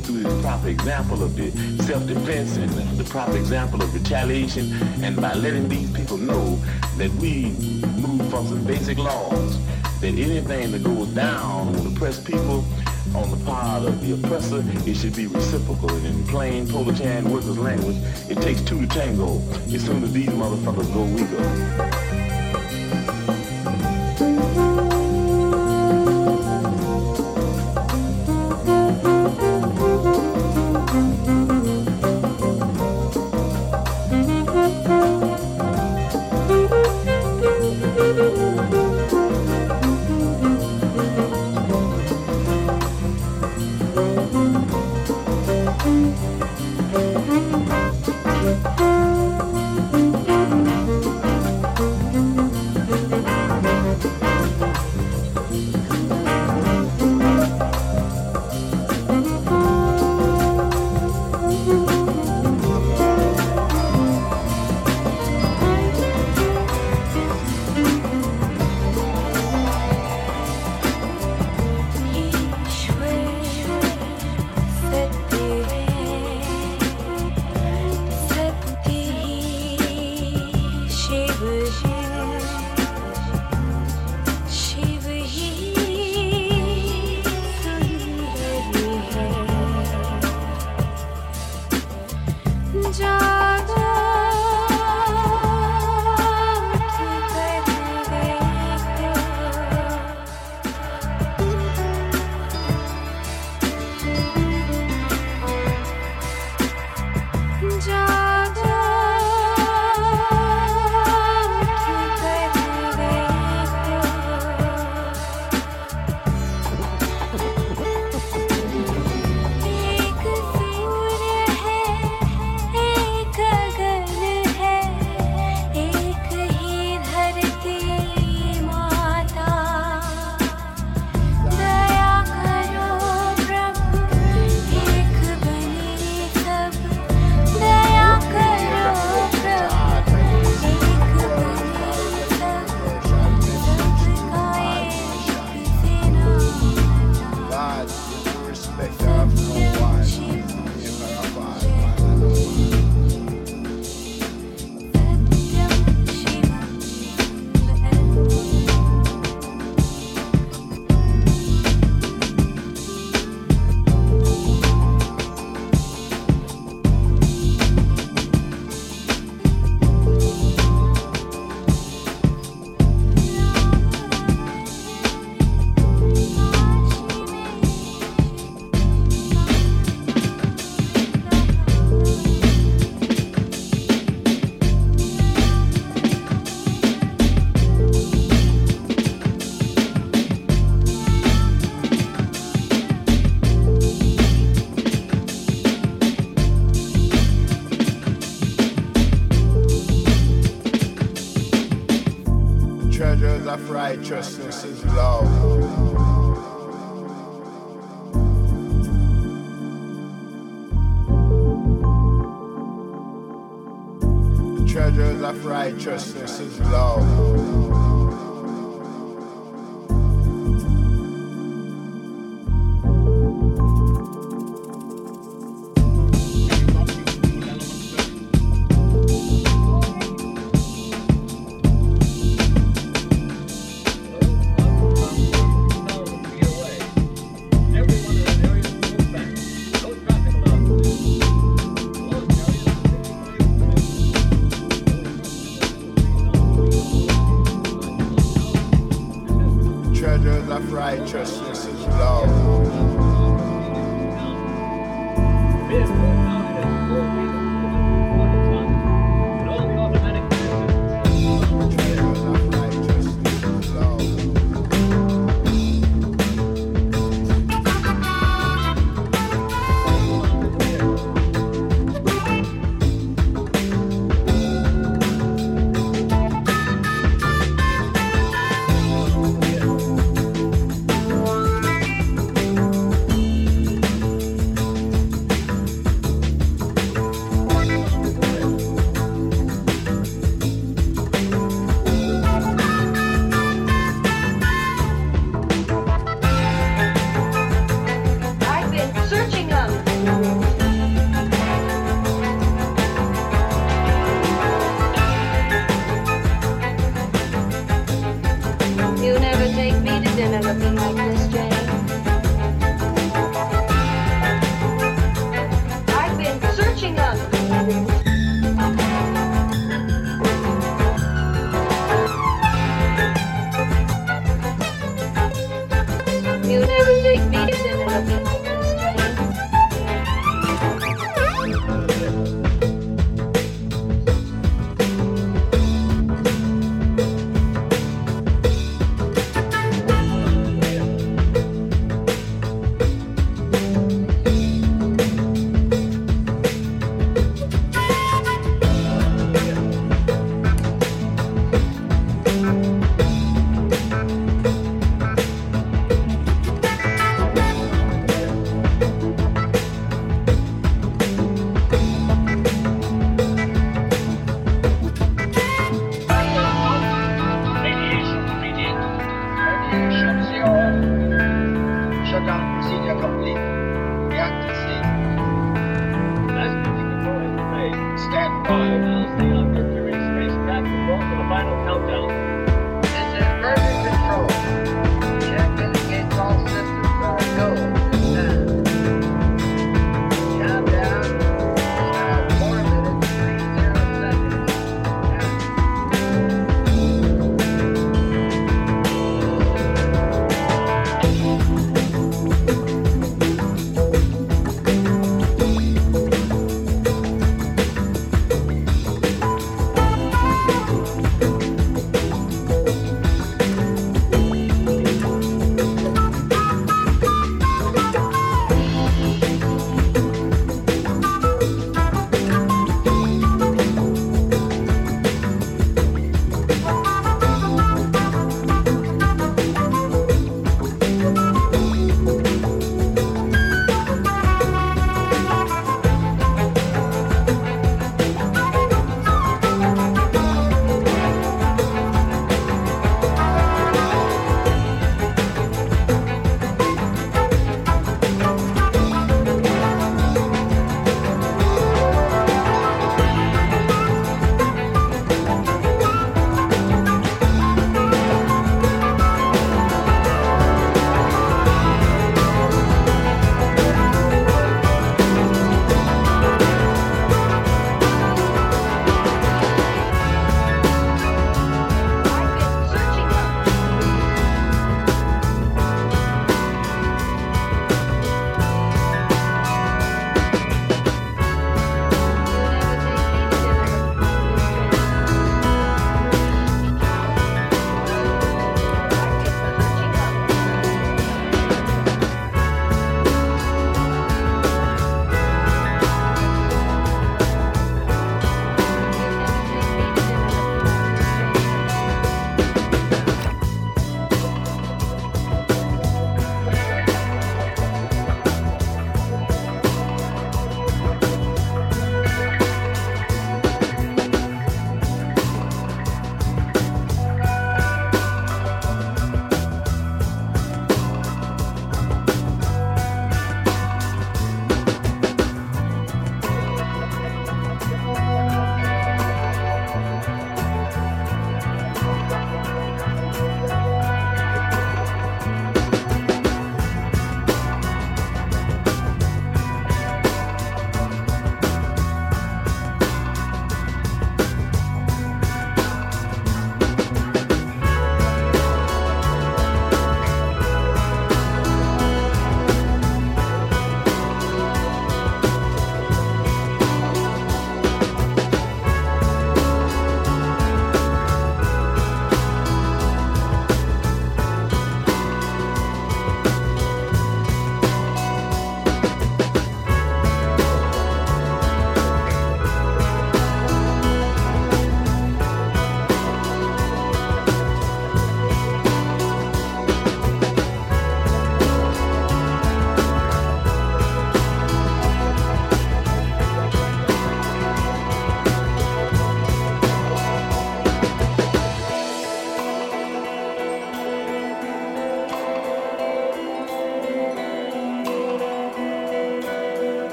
through the proper example of the self-defense and the, proper example of retaliation, and by letting these people know that we move from some basic laws, that anything that goes down on oppressed people on the part of the oppressor, it should be reciprocal. And in plain proletarian workers' language, it takes two to tango. As soon as these motherfuckers go, we go.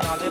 They